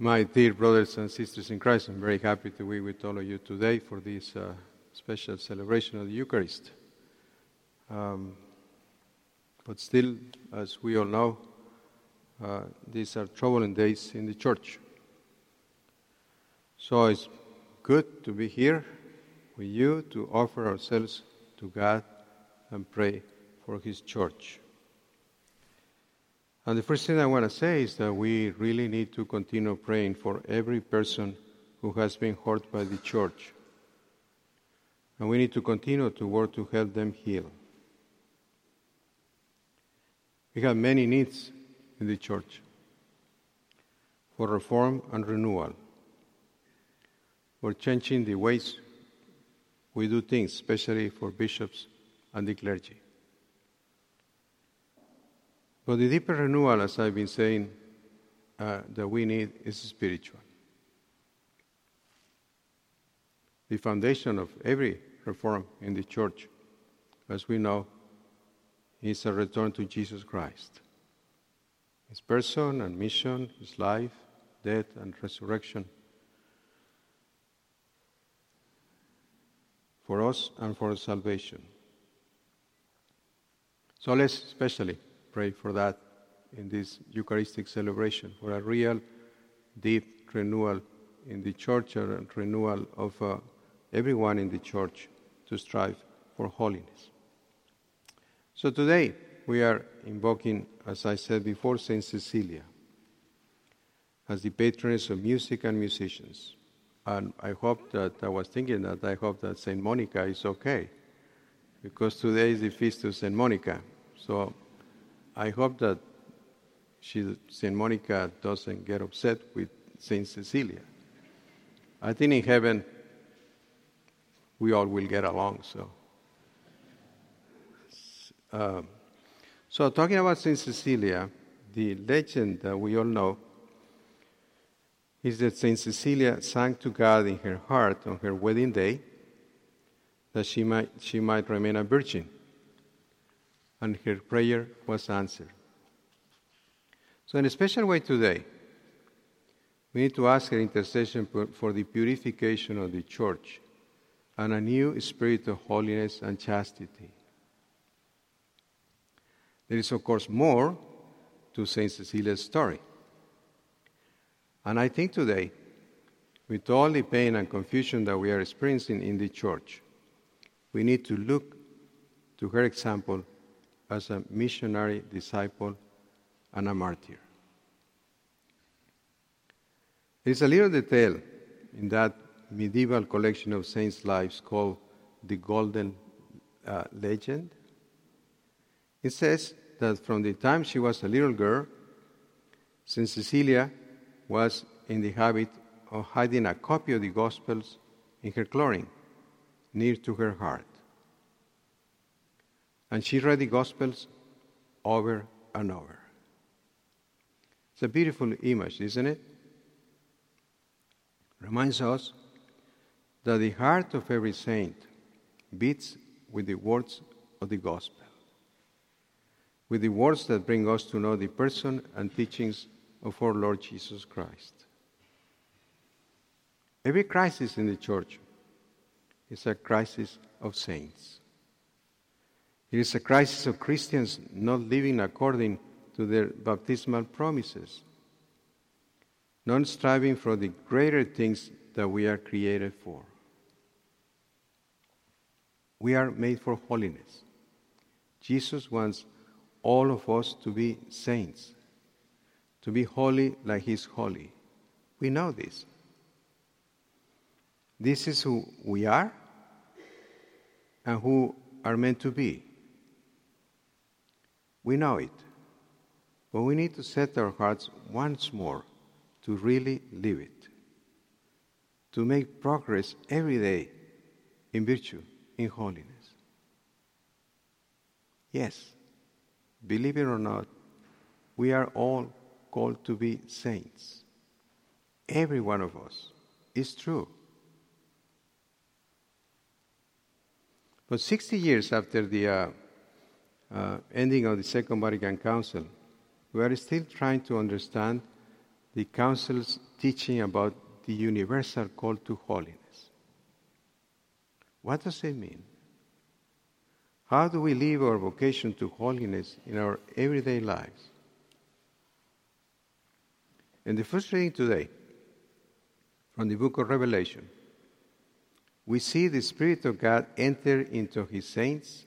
My dear brothers and sisters in Christ, I'm very happy to be with all of you today for this uh, special celebration of the Eucharist. Um, but still, as we all know, uh, these are troubling days in the church. So it's good to be here with you to offer ourselves to God and pray for His church. And the first thing I want to say is that we really need to continue praying for every person who has been hurt by the church. And we need to continue to work to help them heal. We have many needs in the church for reform and renewal. We're changing the ways we do things, especially for bishops and the clergy. But the deeper renewal, as I've been saying, uh, that we need is spiritual. The foundation of every reform in the church, as we know, is a return to Jesus Christ. His person and mission, his life, death, and resurrection for us and for salvation. So let's especially pray for that in this Eucharistic celebration, for a real deep renewal in the church and renewal of uh, everyone in the church to strive for holiness. So today we are invoking, as I said before, Saint Cecilia as the patroness of music and musicians. And I hope that I was thinking that I hope that Saint Monica is okay, because today is the feast of Saint Monica. So I hope that she, Saint Monica doesn't get upset with Saint Cecilia. I think in heaven we all will get along. So, um, so talking about Saint Cecilia, the legend that we all know is that Saint Cecilia sang to God in her heart on her wedding day that she might, she might remain a virgin and her prayer was answered. So, in a special way today, we need to ask her intercession for the purification of the church and a new spirit of holiness and chastity. There is, of course, more to St. Cecilia's story. And I think today, with all the pain and confusion that we are experiencing in the church, we need to look to her example as a missionary disciple and a martyr. There's a little detail in that medieval collection of saints' lives called the Golden uh, Legend. It says that from the time she was a little girl, St. Cecilia was in the habit of hiding a copy of the Gospels in her clothing, near to her heart. And she read the Gospels over and over. It's a beautiful image, isn't it? Reminds us that the heart of every saint beats with the words of the Gospel, with the words that bring us to know the person and teachings of our Lord Jesus Christ. Every crisis in the church is a crisis of saints. It is a crisis of Christians not living according to their baptismal promises, not striving for the greater things that we are created for. We are made for holiness. Jesus wants all of us to be saints, to be holy like He's holy. We know this. This is who we are and who are meant to be. We know it. But we need to set our hearts once more to really live it, to make progress every day in virtue, in holiness. Yes, believe it or not, we are all called to be saints. Every one of us is true. But 60 years after the uh, uh, ending of the Second Vatican Council, we are still trying to understand the Council's teaching about the universal call to holiness. What does it mean? How do we live our vocation to holiness in our everyday lives? In the first reading today, from the book of Revelation, we see the Spirit of God enter into His saints,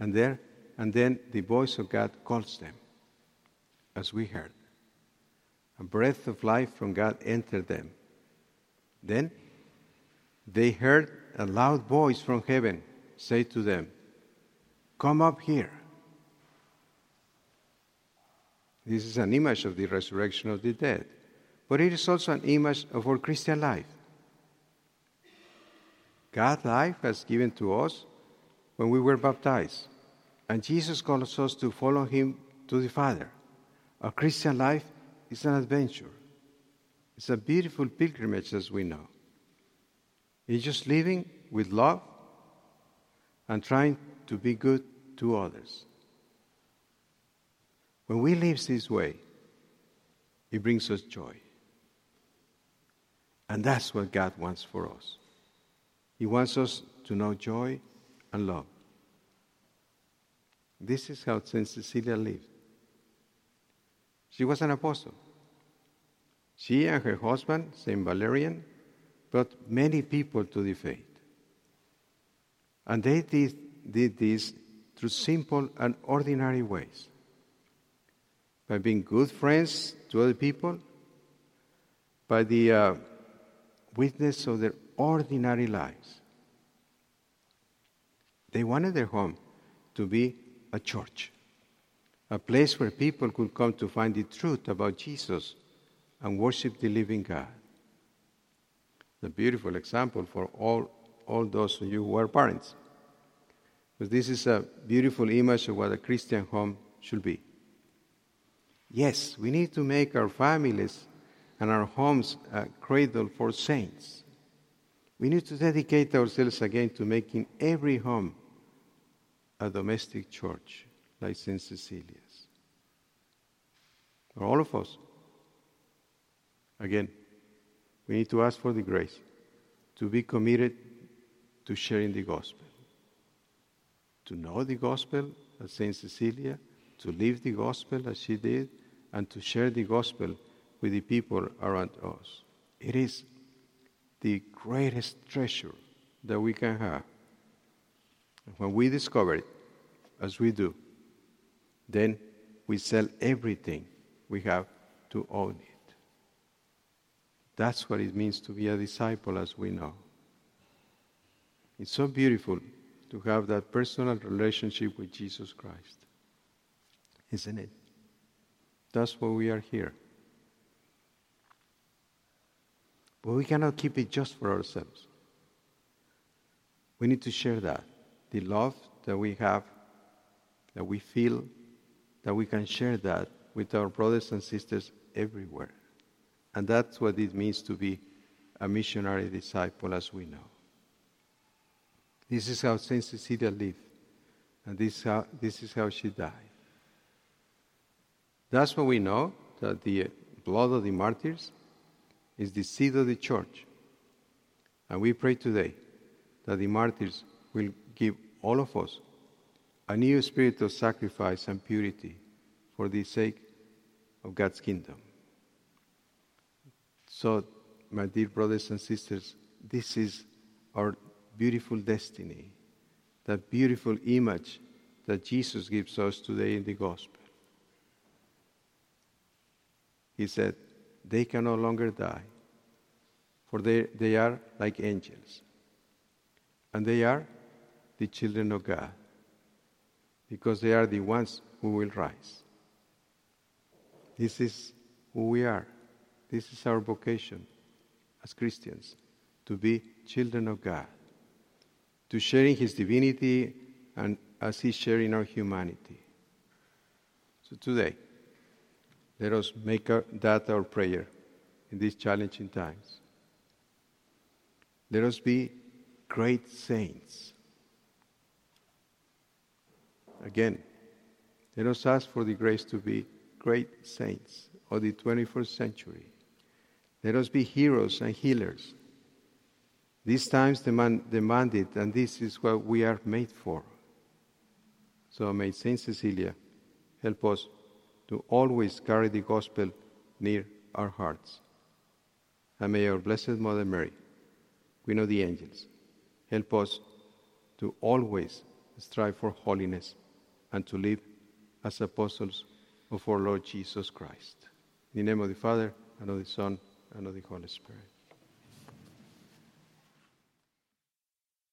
and there, and then the voice of God calls them, as we heard. A breath of life from God entered them. Then they heard a loud voice from heaven say to them, Come up here. This is an image of the resurrection of the dead, but it is also an image of our Christian life. God's life has given to us when we were baptized, and Jesus calls us to follow Him to the Father. Our Christian life is an adventure. It's a beautiful pilgrimage, as we know. It's just living with love and trying to be good to others. When we live this way, it brings us joy. And that's what God wants for us. He wants us to know joy and love. This is how St. Cecilia lived. She was an apostle. She and her husband, St. Valerian, brought many people to the faith. And they did, did this through simple and ordinary ways by being good friends to other people, by the uh, witness of their ordinary lives. They wanted their home to be a church, a place where people could come to find the truth about Jesus and worship the living God. A beautiful example for all, all those of you who are parents. Because this is a beautiful image of what a Christian home should be. Yes, we need to make our families and our homes a cradle for saints. We need to dedicate ourselves again to making every home a domestic church like St. Cecilia's. For all of us. Again, we need to ask for the grace to be committed to sharing the gospel, to know the gospel as St. Cecilia, to live the gospel as she did, and to share the gospel with the people around us. It is the greatest treasure that we can have. When we discover it, as we do, then we sell everything we have to own it. That's what it means to be a disciple, as we know. It's so beautiful to have that personal relationship with Jesus Christ, isn't it? That's why we are here. But we cannot keep it just for ourselves. We need to share that the love that we have, that we feel, that we can share that with our brothers and sisters everywhere. And that's what it means to be a missionary disciple, as we know. This is how St. Cecilia lived, and this, how, this is how she died. That's what we know that the blood of the martyrs is the seed of the church. And we pray today that the martyrs will give all of us a new spirit of sacrifice and purity for the sake of God's kingdom. So, my dear brothers and sisters, this is our beautiful destiny, that beautiful image that Jesus gives us today in the gospel. He said, They can no longer die, for they, they are like angels. And they are the children of God, because they are the ones who will rise. This is who we are. This is our vocation as Christians to be children of God, to sharing His divinity and as He's sharing our humanity. So today, let us make that our prayer in these challenging times. Let us be great saints. Again, let us ask for the grace to be great saints of the 21st century. Let us be heroes and healers. These times demand, demand it, and this is what we are made for. So may Saint Cecilia help us to always carry the gospel near our hearts. And may our Blessed Mother Mary, Queen of the Angels, help us to always strive for holiness and to live as apostles of our Lord Jesus Christ. In the name of the Father, and of the Son, and of the Holy Spirit.